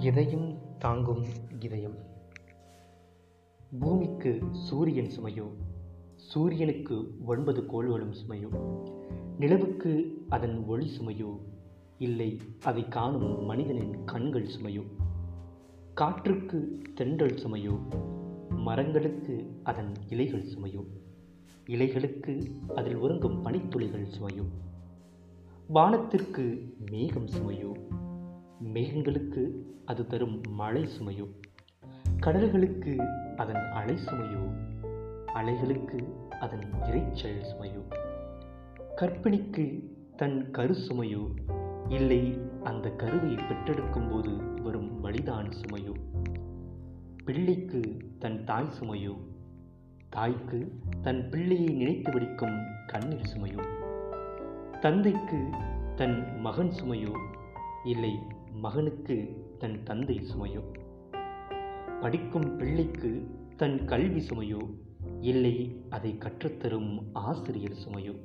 எதையும் தாங்கும் இதயம். பூமிக்கு சூரியன் சுமையோ சூரியனுக்கு ஒன்பது கோள்களும் சுமையோ நிலவுக்கு அதன் ஒளி சுமையோ இல்லை அதை காணும் மனிதனின் கண்கள் சுமையோ காற்றுக்கு தென்றல் சுமையோ மரங்களுக்கு அதன் இலைகள் சுமையோ இலைகளுக்கு அதில் உறங்கும் பனித்துளிகள் சுமையோ வானத்திற்கு மேகம் சுமையோ மேகங்களுக்கு அது தரும் மழை சுமையோ? கடல்களுக்கு அதன் அலை சுமையோ? அலைகளுக்கு அதன் இரைச்சல் சுமையோ? கற்பிணிக்கு தன் கரு சுமையோ? இல்லை அந்த கருவை பெற்றெடுக்கும் போது வரும் வழிதான் சுமையோ? பிள்ளைக்கு தன் தாய் சுமையோ? தாய்க்கு தன் பிள்ளையை நினைத்து வடிக்கும் கண்ணீர் சுமையோ? தந்தைக்கு தன் மகன் சுமையோ? இல்லை மகனுக்கு தன் தந்தை சுமையோ? படிக்கும் பிள்ளைக்கு தன் கல்வி சுமையோ? இல்லை அதை கற்றுத்தரும் ஆசிரியர் சுமையோ?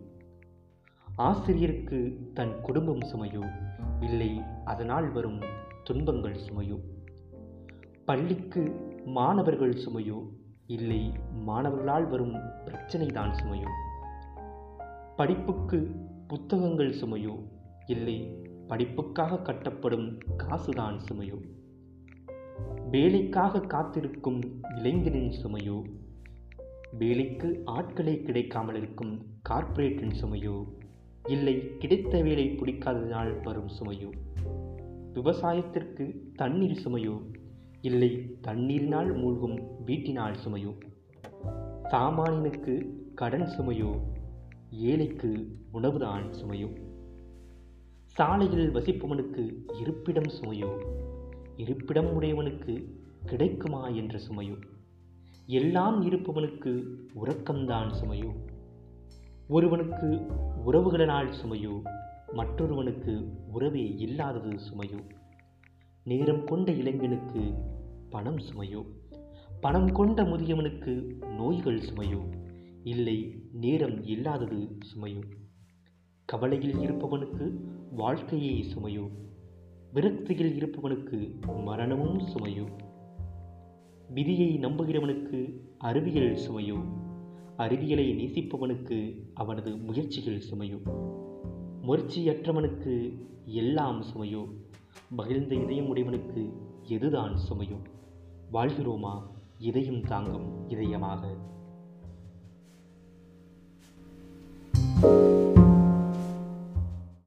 ஆசிரியருக்கு தன் குடும்பம் சுமையோ? இல்லை அதனால் வரும் துன்பங்கள் சுமையோ? பள்ளிக்கு மாணவர்கள் சுமையோ? இல்லை மாணவர்களால் வரும் பிரச்சனை தான் சுமையோ? படிப்புக்கு புத்தகங்கள் சுமையோ? இல்லை படிப்புக்காக கட்டப்படும் காசுதான் சுமையோ. வேலைக்காக காத்திருக்கும் இளைஞனின் சுமையோ. வேலைக்கு ஆட்களே கிடைக்காமல் இருக்கும் கார்ப்பரேட்டின் சுமையோ. இல்லை கிடைத்த வேலை பிடிக்காததினால் வரும் சுமையோ. விவசாயத்திற்கு தண்ணீர் சுமையோ. இல்லை தண்ணீரினால் மூழ்கும் வீட்டினால் சுமையோ. சாமானியனுக்கு கடன் சுமையோ. ஏழைக்கு உணவுதான் சுமையோ. சாலையில் வசிப்பவனுக்கு இருப்பிடம் சுமையோ? இருப்பிடம் உடையவனுக்கு கிடைக்குமா என்ற சுமையோ? எல்லாம் இருப்பவனுக்கு உறக்கம்தான் சுமையோ? ஒருவனுக்கு உறவுகளினால் சுமையோ? மற்றொருவனுக்கு உறவே இல்லாதது சுமையோ? நேரம் கொண்ட இளைஞனுக்கு பணம் சுமையோ? பணம் கொண்ட முதியவனுக்கு நோய்கள் சுமையோ? இல்லை நேரம் இல்லாதது சுமையோ? கவலையில் இருப்பவனுக்கு வாழ்க்கையே சுமையோ. விரக்தியில் இருப்பவனுக்கு மரணமும் சுமையோ. விதியை நம்புகிறவனுக்கு அறிவியல் சுமையோ. அறிவியலை நேசிப்பவனுக்கு அவனது முயற்சிகள் சுமையோ. முயற்சியற்றவனுக்கு எல்லாம் சுமையோ. மகிழ்ந்த இதயம் உடையவனுக்கு எதுதான் சுமையோ. வாழ்கிறோமா? இதயம் தாங்கும் இதயமாக.